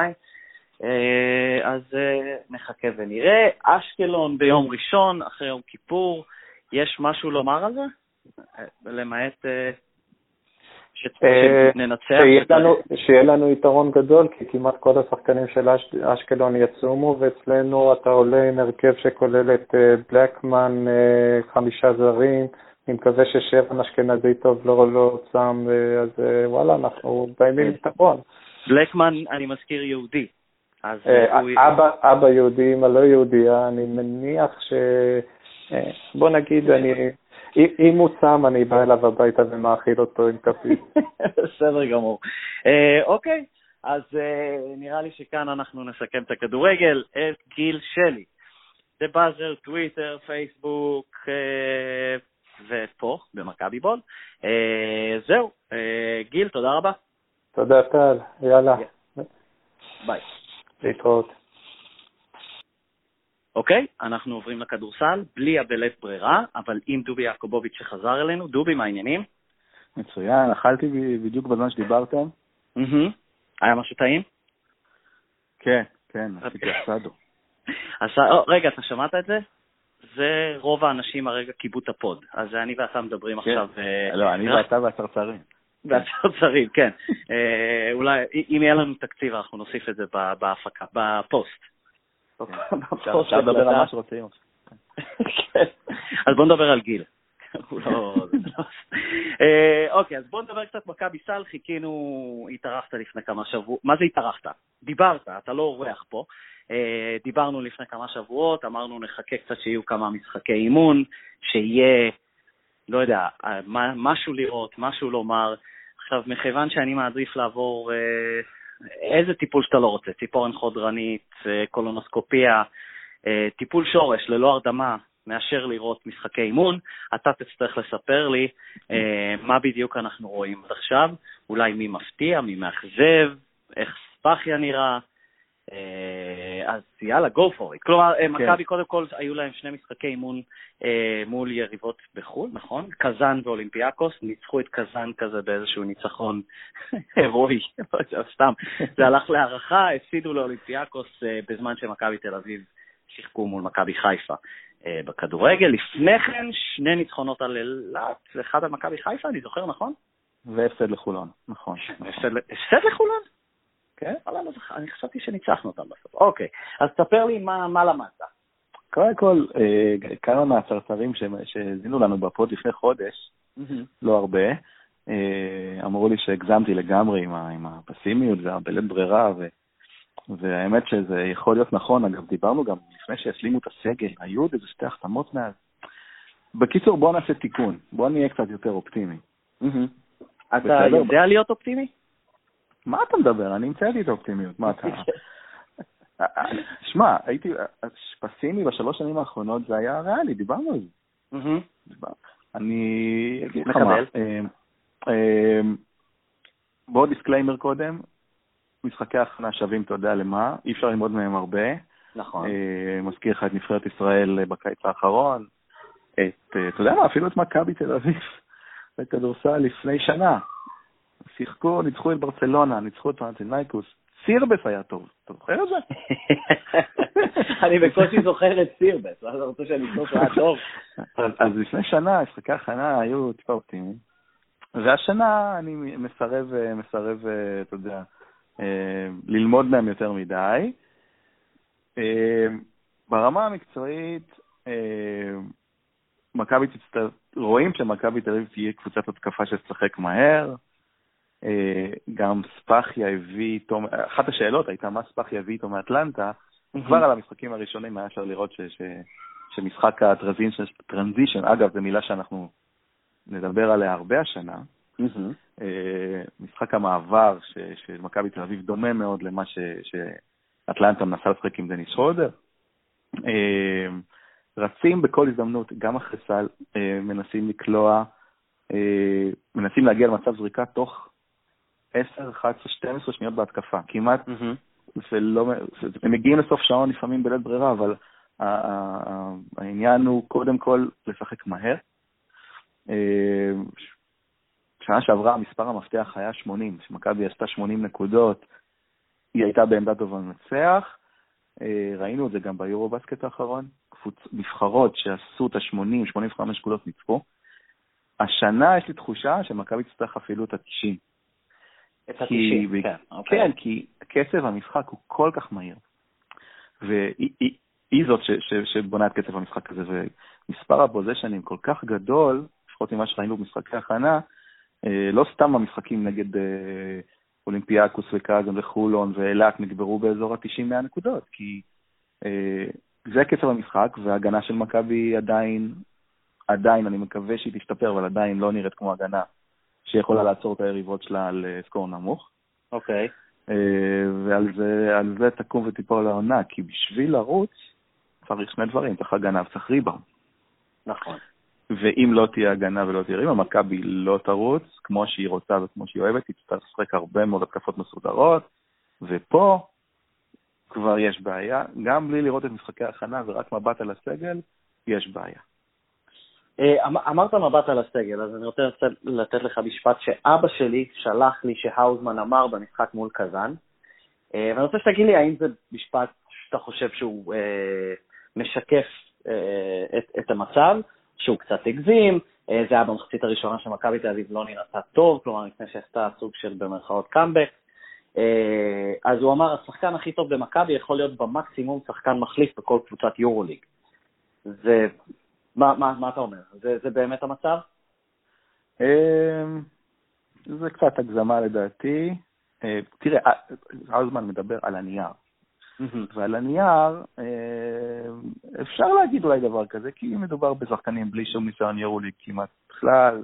אה, אז אה, נחכה ונראה. אשקלון ביום ראשון, אחרי יום כיפור, יש משהו לומר על זה? אה, למעט שננצח? שיהיה לנו יתרון גדול, כי כמעט כל השחקנים של אשקלון יצומו, ואצלנו אתה עולה עם הרכב שכולל את בלקמן, חמישה זרים, אני מקווה ששרן אשכנזי טוב לא, לא שם, אז וואלה, אנחנו בימים יתרון. בלקמן, אני מזכיר יהודי. אז הוא... אבא, אבא יהודי, אמא לא יהודייה, אני מניח ש... בוא נגיד, אני... אם הוא שם, אני בא אליו הביתה ומאכיל אותו עם כפית. בסדר גמור. אוקיי, אז נראה לי שכאן אנחנו נסכם את הכדורגל. את גיל שלי. The Buzzer, טוויטר, פייסבוק, ופה, במכבי בול. זהו, גיל, תודה רבה. תודה, טל. יאללה. ביי. להתראות. אוקיי, אנחנו עוברים לכדורסל, בלי הבלית ברירה, אבל עם דובי יעקובוביץ' שחזר אלינו. דובי, מה העניינים? מצוין, אכלתי בדיוק בזמן שדיברתם. היה משהו טעים? כן, כן, עשיתי אסדו. רגע, אתה שמעת את זה? זה רוב האנשים הרגע כיבו את ה pod, אז אני ואתה מדברים עכשיו... לא, אני ואתה והצרצרים. והצרצרים, כן. אולי, אם יהיה לנו תקציב, אנחנו נוסיף את זה בהפקה, בפוסט. אפשר לדבר על מה שרוצים. אז בוא נדבר על גיל. אוקיי, אז בוא נדבר קצת מכבי סל, חיכינו, התארחת לפני כמה שבועות, מה זה התארחת? דיברת, אתה לא אורח פה. דיברנו לפני כמה שבועות, אמרנו נחכה קצת שיהיו כמה משחקי אימון, שיהיה, לא יודע, משהו לראות, משהו לומר. עכשיו, מכיוון שאני מעדיף לעבור איזה טיפול שאתה לא רוצה, ציפורן חודרנית, קולונוסקופיה, טיפול שורש ללא הרדמה, מאשר לראות משחקי אימון, אתה תצטרך לספר לי מה בדיוק אנחנו רואים עד עכשיו, אולי מי מפתיע, מי מאכזב, איך ספאחיה נראה, אז יאללה, go for it. כלומר, כן. מכבי קודם כל היו להם שני משחקי אימון אה, מול יריבות בחו"ל, נכון? קזאן ואולימפיאקוס, ניצחו את קזאן כזה באיזשהו ניצחון הירואי, סתם. זה הלך להערכה, הפסידו לאולימפיאקוס אה, בזמן שמכבי תל אביב שיחקו מול מכבי חיפה אה, בכדורגל. לפני כן, שני ניצחונות על אילת, אחד על מכבי חיפה, אני זוכר, נכון? והפסד לחולון, נכון. הפסד לחולון? כן? אני חשבתי שניצחנו אותם בסוף. אוקיי, אז תספר לי מה למדת. קודם כל, כמה מהצרצרים שהאזינו לנו בפוד לפני חודש, לא הרבה, אמרו לי שהגזמתי לגמרי עם הפסימיות והבלית ברירה, והאמת שזה יכול להיות נכון. אגב, דיברנו גם לפני שהשלימו את הסגל, היו עוד איזה שתי החתמות מאז. בקיצור, בוא נעשה תיקון, בוא נהיה קצת יותר אופטימי. אתה יודע להיות אופטימי? מה אתה מדבר? אני המצאתי את האופטימיות, מה אתה... שמע, הייתי, פסימי בשלוש שנים האחרונות זה היה ריאלי, דיברנו על זה. אני אגיד לך מה, בוא disclaimer קודם, משחקי הכנה שווים, אתה יודע למה, אי אפשר ללמוד מהם הרבה. נכון. מזכיר לך את נבחרת ישראל בקיץ האחרון, את, אתה יודע מה, אפילו את מכבי תל אביב, בכדורסל לפני שנה. שיחקו, ניצחו את ברצלונה, ניצחו את פרנטינאיקוס. סירבס היה טוב, אתה זוכר את זה? אני בקושי זוכר את סירבס, אז אתה רוצה שאני אזכור שהוא היה טוב? אז לפני שנה, משחקי הכנה היו טיפה אופטימיים, והשנה אני מסרב, מסרב, אתה יודע, ללמוד מהם יותר מדי. ברמה המקצועית, מכבי רואים שמכבי תל אביב תהיה קבוצת התקפה שתשחק מהר, גם ספאחיה הביא איתו, אחת השאלות הייתה מה ספאחיה הביא איתו מאטלנטה, כבר על המשחקים הראשונים היה אפשר לראות ש, ש, שמשחק הטרנזישן, אגב, זו מילה שאנחנו נדבר עליה הרבה השנה, משחק המעבר של מכבי תל אביב דומה מאוד למה ש, שאטלנטה מנסה לשחק עם דניס הולדר. רצים בכל הזדמנות, גם אחרי סל, מנסים לקלוע, מנסים להגיע למצב זריקה תוך 10, 11, 12 שניות בהתקפה, כמעט, mm-hmm. ולא, הם מגיעים לסוף שעון לפעמים בלית ברירה, אבל העניין הוא קודם כל לשחק מהר. שנה שעברה המספר המפתח היה 80, שמכבי עשתה 80 נקודות, היא הייתה בעמדת טובה לנצח. ראינו את זה גם ביורו-בסקט האחרון, קבוצ... נבחרות שעשו את ה-80, 85 נקודות ניצחו. השנה יש לי תחושה שמכבי תצטרך אפילו את ה-90. את ה-90, כן. אוקיי. כן, כי קצב המשחק הוא כל כך מהיר. והיא זאת שבונה את קצב המשחק הזה, ומספר הפוזיישנים כל כך גדול, לפחות ממה שראינו במשחקי הכנה, לא סתם המשחקים נגד אולימפיאקוס וקאזם וחולון ואילת נגברו באזור ה-90-100 נקודות, כי זה קצב המשחק, וההגנה של מכבי עדיין, עדיין, אני מקווה שהיא תשתפר, אבל עדיין לא נראית כמו הגנה שיכולה לעצור את היריבות שלה על סקור נמוך. אוקיי. Okay. ועל זה, זה תקום ותיפול העונה, כי בשביל לרוץ צריך שני דברים, צריך הגנה וצריך ריבאונד. נכון. ואם לא תהיה הגנה ולא תהיה ריבאונד, מכבי לא תרוץ כמו שהיא רוצה וכמו שהיא אוהבת, היא תצטרך לשחק הרבה מאוד התקפות מסודרות, ופה כבר יש בעיה, גם בלי לראות את משחקי ההכנה ורק מבט על הסגל, יש בעיה. אה, אמ-, אמרת מבט על הסגל, אז אני רוצה לתת לך משפט שאבא שלי שלח לי שהאוזמן אמר במשחק מול קזאן, אה, ואני רוצה שתגיד לי האם זה משפט שאתה חושב שהוא אה, משקף את, את המצב, שהוא קצת הגזים, זה היה במחצית הראשונה שמכבי תל אביב לא נראתה טוב, כלומר לפני שעשתה סוג של במרכאות קאמבק, אז הוא אמר, השחקן הכי טוב במכבי יכול להיות במקסימום שחקן מחליף בכל קבוצת יורוליג. זה מה, מה, מה אתה אומר? זה, זה באמת המצב? אמ, זה קצת הגזמה לדעתי. אה, תראה, האוזמן מדבר על הנייר. ועל הנייר אה, אפשר להגיד אולי דבר כזה, כי מדובר בשחקנים בלי שום ניסיון יורוליג כמעט בכלל,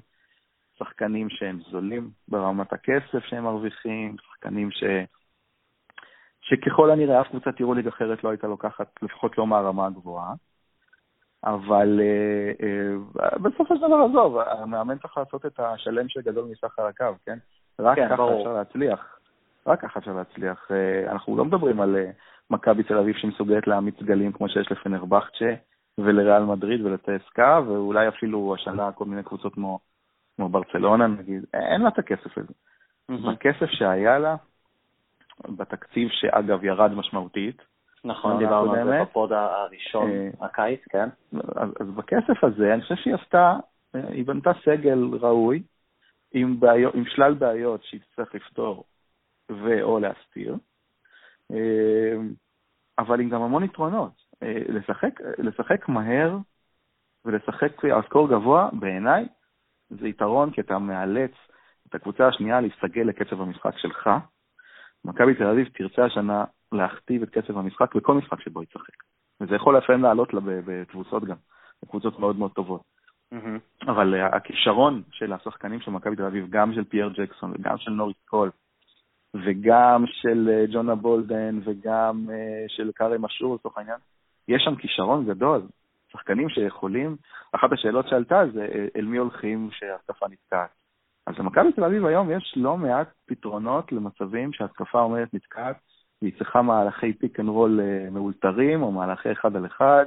שחקנים שהם זולים ברמת הכסף שהם מרוויחים, שחקנים ש... שככל הנראה אף קבוצת יורוליג אחרת לא הייתה לוקחת, לפחות לא מהרמה הגבוהה. אבל uh, uh, בסופו של דבר, עזוב, המאמן צריך לעשות את השלם שגדול מסך על הקו, כן? רק כן, ככה ברור. אפשר להצליח. רק ככה אפשר להצליח. Uh, אנחנו לא מדברים על מכבי תל אביב שמסוגלת להעמיד גלים כמו שיש לפנרבכצ'ה ולריאל מדריד ולטסקה, ואולי אפילו השנה כל מיני קבוצות כמו, כמו ברצלונה, נגיד. אין לה את הכסף הזה. Mm-hmm. הכסף שהיה לה, בתקציב שאגב ירד משמעותית, נכון, דיברנו על זה בפוד הראשון, אה, הקיץ, כן. אז, אז בכסף הזה, אני חושב שהיא עשתה, היא בנתה סגל ראוי, עם, בעיות, עם שלל בעיות שהיא תצטרך לפתור ו/או להסתיר, אה, אבל עם גם המון יתרונות. אה, לשחק, לשחק מהר ולשחק על סקור גבוה, בעיניי, זה יתרון, כי אתה מאלץ את הקבוצה השנייה להסתגל לקצב המשחק שלך. מכבי תל אביב תרצה השנה להכתיב את קצב המשחק בכל משחק שבו ישחק. וזה יכול לפעמים לעלות לה בתבוסות גם, בקבוצות מאוד מאוד טובות. Mm-hmm. אבל uh, הכישרון של השחקנים של מכבי תל אביב, גם של פייר ג'קסון וגם של נוריס קול, וגם של uh, ג'ונה בולדן וגם uh, של קארי משור לצורך העניין, יש שם כישרון גדול. שחקנים שיכולים, אחת השאלות שעלתה זה אל מי הולכים שהתקפה נתקעת. אז למכבי תל אביב היום יש לא מעט פתרונות למצבים שהתקפה עומדת נתקעת, והיא צריכה מהלכי pick and roll מאולתרים, או מהלכי אחד על אחד.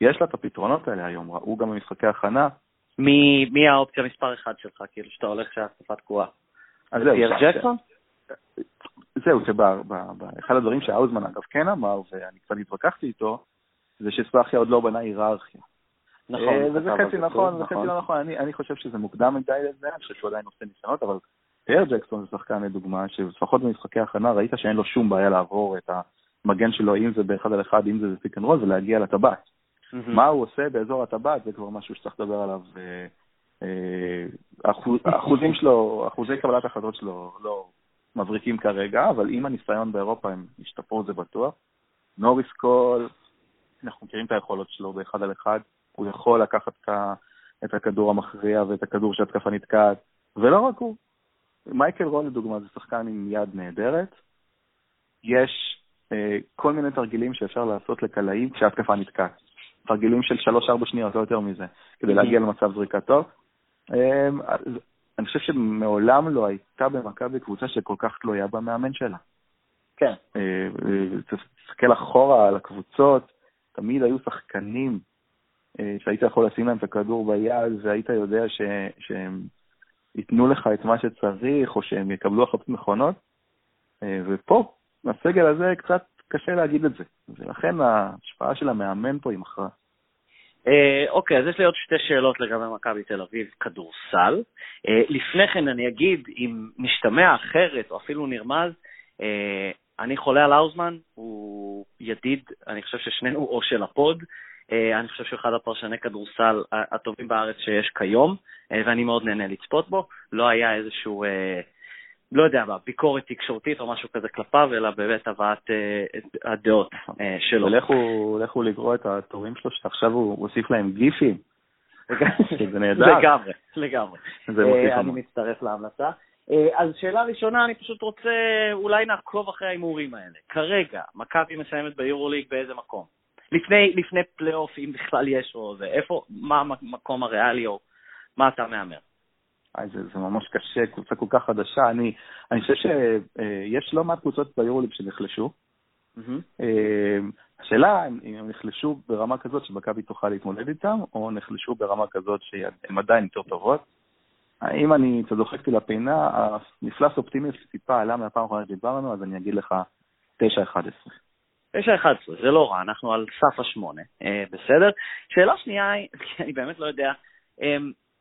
יש לה את הפתרונות האלה היום, ראו גם במשחקי הכנה. מי, מי האופציה מספר אחד שלך, כאילו, שאתה הולך שהתקפה תקועה? אז זהו. פייר ג'קסון? זהו, שאחד הדברים שהאוזמן אגב כן אמר, ואני קצת התווכחתי איתו, זה שספאחיה עוד לא בנה היררכיה. נכון. אה, וזה חצי נכון, זה חצי נכון. לא נכון. אני חושב שזה מוקדם מדי לזה, אני חושב שהוא עדיין עושה ניסיונות, אבל פייר ג'קסון זה שחקן לדוגמה, שלפחות במשחקי הכנה ראית שאין לו שום בעיה לעבור את המגן שלו, אם זה באחד על אחד, אם זה ב pick and roll, ולהגיע לטבעת. Mm-hmm. מה הוא עושה באזור הטבעת, זה כבר משהו שצריך לדבר עליו. אה, אה, האחוזים שלו, אחוזי קבלת ההחלטות שלו לא מבריקים כרגע, אבל עם הניסיון באירופה הם ישתפרו, זה בטוח. נוריס קול, אנחנו מכירים את היכולות שלו באחד על אחד, הוא יכול לקחת את הכדור המכריע ואת הכדור שהתקפה נתקעת, ולא רק הוא, מייקל רון לדוגמה זה שחקן עם יד נהדרת. יש אה, כל מיני תרגילים שאפשר לעשות לקלעים כשההתקפה נתקעת. תרגילים של 3-4 שניות, לא יותר מזה, כדי mm-hmm. להגיע למצב זריקה טוב. אה, אני חושב שמעולם לא הייתה במכבי קבוצה שכל כך תלויה במאמן שלה. כן. אה, אה, תסתכל אחורה על הקבוצות, תמיד היו שחקנים אה, שהיית יכול לשים להם את הכדור ביד והיית יודע ש, שהם ייתנו לך את מה שצריך, או שהם יקבלו החלטות נכונות, אה, ופה, בסגל הזה, קצת קשה להגיד את זה. ולכן ההשפעה של המאמן פה היא מכרעת. אה, אוקיי, אז יש לי עוד שתי שאלות לגבי מכבי תל אביב כדורסל. אה, לפני כן אני אגיד, אם משתמע אחרת או אפילו נרמז, אני חולה על האוזמן, הוא ידיד, אני חושב ששנינו או של הפוד, אני חושב שהוא אחד הפרשני כדורסל הטובים בארץ שיש כיום, ואני מאוד נהנה לצפות בו. לא היה איזשהו, לא יודע מה, ביקורת תקשורתית או משהו כזה כלפיו, אלא באמת הבאת הדעות שלו. ולכו לגרוע את התורים שלו, שעכשיו הוא הוסיף להם גיפים. זה נהדר. לגמרי, לגמרי. אני מצטרף להמלצה. אה, אז שאלה ראשונה, אני פשוט רוצה, אולי נעקוב אחרי ההימורים האלה. כרגע, מכבי מסיימת ביורוליג באיזה מקום? לפני, לפני פלייאוף, אם בכלל יש או זה, איפה, מה המקום הריאלי או מה אתה מהמר? זה, זה ממש קשה, קבוצה כל כך חדשה. אני, אני חושב שיש לא מעט קבוצות ביורוליג שנחלשו. Mm-hmm. השאלה אם הם נחלשו ברמה כזאת שמכבי תוכל להתמודד איתם, או נחלשו ברמה כזאת שהן עדיין יותר טובות. אם אני קצת דוחקתי לפינה, המפלס אופטימי טיפה עלה מהפעם האחרונה שדיברנו, אז אני אגיד לך 9-11. 9-11, זה לא רע, אנחנו על סף השמונה, אה, בסדר. שאלה שנייה, כי אני באמת לא יודע, אה,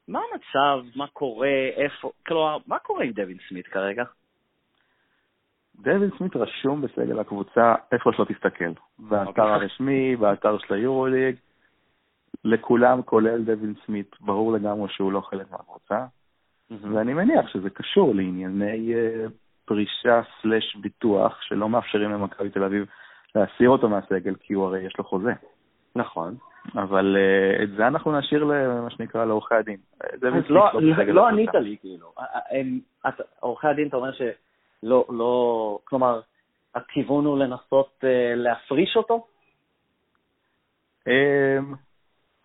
מה המצב, מה קורה, איפה, כלומר, מה קורה עם דווין סמית כרגע? דווין סמית רשום בסגל הקבוצה איפה שלא תסתכל. באתר okay. אוקיי. הרשמי, באתר של היורוליג, לכולם, כולל דווין סמית, ברור לגמרי שהוא לא חלק מהקבוצה. ואני מניח שזה קשור לענייני uh, פרישה סלש ביטוח, שלא מאפשרים למכבי תל אביב להסיר אותו מהסגל, כי הוא הרי יש לו חוזה. נכון. אבל uh, את זה אנחנו נשאיר למה שנקרא לעורכי הדין. אז לא, לא, לא ענית לי, כאילו. עורכי הדין, אתה אומר שלא, לא, כלומר, הכיוון הוא לנסות uh, להפריש אותו? Um,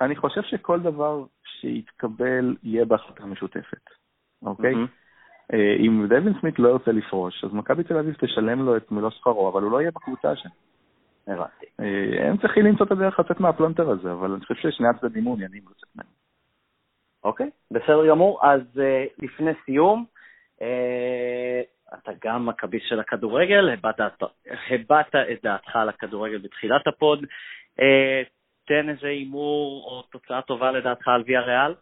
אני חושב שכל דבר שיתקבל יהיה בהחלטה משותפת. אוקיי? Mm-hmm. אם דווין סמית לא ירצה לפרוש, אז מכבי תל אביב תשלם לו את מלוא שכרו, אבל הוא לא יהיה בקבוצה שם. הבנתי. אה, הם צריכים למצוא את הדרך לצאת מהפלונטר הזה, אבל אני חושב ששני הצדדים מעוניינים לצאת מהם. אוקיי, בסדר גמור. אז uh, לפני סיום, uh, אתה גם מכביסט של הכדורגל, הבעת, הבעת את דעתך על הכדורגל בתחילת הפוד. Uh, תן איזה הימור או תוצאה טובה לדעתך על ויה ריאל.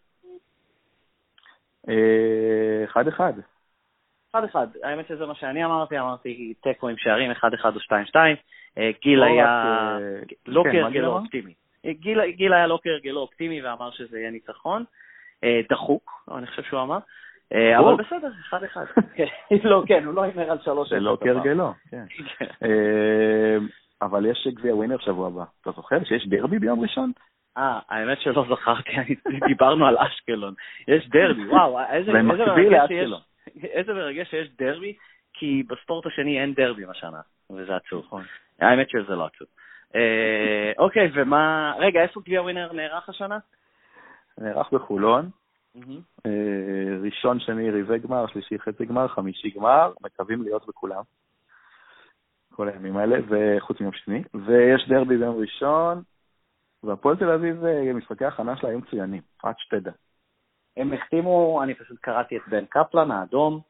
אחד אחד. אחד אחד. האמת שזה מה שאני אמרתי, אמרתי תיקו עם שערים, אחד אחד או שתיים שתיים. אה, גיל היה אה, לא כן, כהרגלו אופטימי. אה, גיל היה לא כהרגלו אופטימי ואמר שזה יהיה ניצחון. דחוק, אני חושב שהוא אמר. אבל בסדר, אחד אחד. לא, כן, הוא לא הימר על שלוש. זה לא כהרגלו, כן. כן. אבל יש גביע ווינר שבוע הבא. אתה זוכר שיש דרבי ביום ראשון? אה, האמת שלא זכרתי, דיברנו על אשקלון. יש דרבי, וואו, איזה מרגש שיש, איזה מרגש שיש דרבי, כי בספורט השני אין דרבי השנה, וזה עצוב. האמת שזה לא עצוב. אה, אוקיי, ומה, רגע, איפה גביע ווינר נערך השנה? נערך בחולון. אה, ראשון, שני, ריבי גמר, שלישי, חצי גמר, חמישי גמר, מקווים להיות בכולם. כל הימים האלה, וחוץ מיום שני. ויש דרבי ביום ראשון, והפועל תל אביב, אה, משחקי ההכנה שלה היו מצוינים, רק שתדע. הם החתימו, אני פשוט קראתי את בן קפלן, האדום,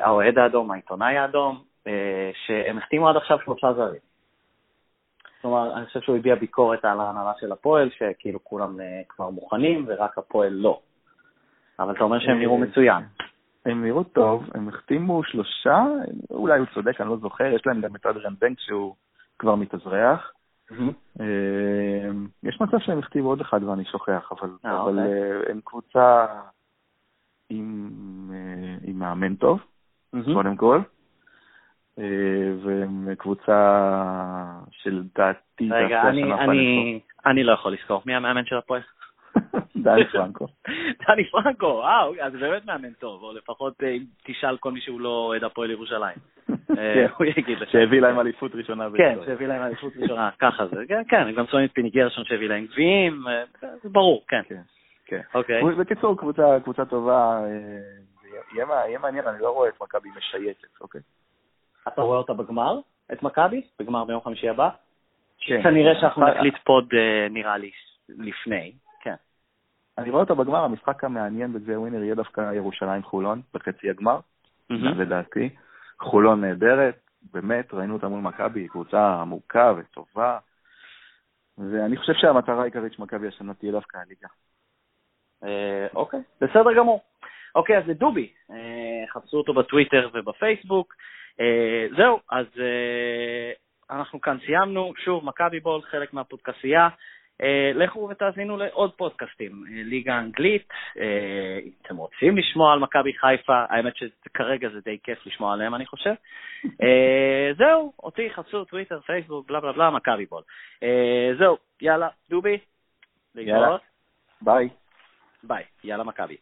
האוהד האדום, העיתונאי האדום, שהם החתימו עד עכשיו שלושה זרים. כלומר, אני חושב שהוא הביע ביקורת על ההנהלה של הפועל, שכאילו כולם כבר מוכנים ורק הפועל לא. אבל אתה אומר שהם נראו מצוין. הם נראו טוב, הם החתימו שלושה, אולי הוא צודק, אני לא זוכר, יש להם גם את אדריאן בנק שהוא כבר מתאזרח. אה, יש מצב שהם הכתיבו עוד אחד ואני שוכח, אבל, אה, אבל אוקיי. אה, הם קבוצה עם מאמן טוב, קודם כל, והם קבוצה של דעתי... רגע, אני, אני, אני לא יכול לזכור. מי המאמן של הפועל? דני פרנקו. דני פרנקו, וואו, אז באמת מאמן טוב, או לפחות אם תשאל כל מי שהוא לא אוהד הפועל ירושלים. כן. הוא יגיד לך. שהביא להם אליפות ראשונה. כן, שהביא להם אליפות ראשונה, ככה זה. כן, כן, גם שונאים את פיני גרשון שהביא להם גביעים, אה, זה ברור, כן. כן. כן. אוקיי. בקיצור, קבוצה טובה, אה, יהיה מעניין, אני לא רואה את מכבי משייטת, אוקיי? אתה רואה אותה בגמר? את מכבי? בגמר ביום חמישי הבא? כן. כנראה שאנחנו נחליט פוד, אה, נראה לי, לפני, כן. אני רואה אותה בגמר, המשחק המעניין בגביע ווינר יהיה דווקא ירושלים חולון, בחצי הגמר, לדעתי. חולון נהדרת, באמת, ראינו אותה מול מכבי, קבוצה עמוקה וטובה, ואני חושב שהמטרה העיקרית של מכבי השנה תהיה דווקא הליגה. אה, אוקיי, בסדר גמור. אוקיי, אז לדובי, אה, חפשו אותו בטוויטר ובפייסבוק. אה, זהו, אז אנחנו כאן סיימנו. שוב, מכבי בול, חלק מהפודקסייה. אה, לכו ותאזינו לעוד פודקאסטים, אה, ליגה אנגלית, אה, אם אתם רוצים לשמוע על מכבי חיפה, האמת שכרגע זה די כיף לשמוע עליהם, אני חושב. זהו, אותי חפשו טוויטר, פייסבוק, בלה בלה בלה, מכבי בול. זהו, יאללה, דובי, יאללה, ביי. ביי, יאללה מכבי.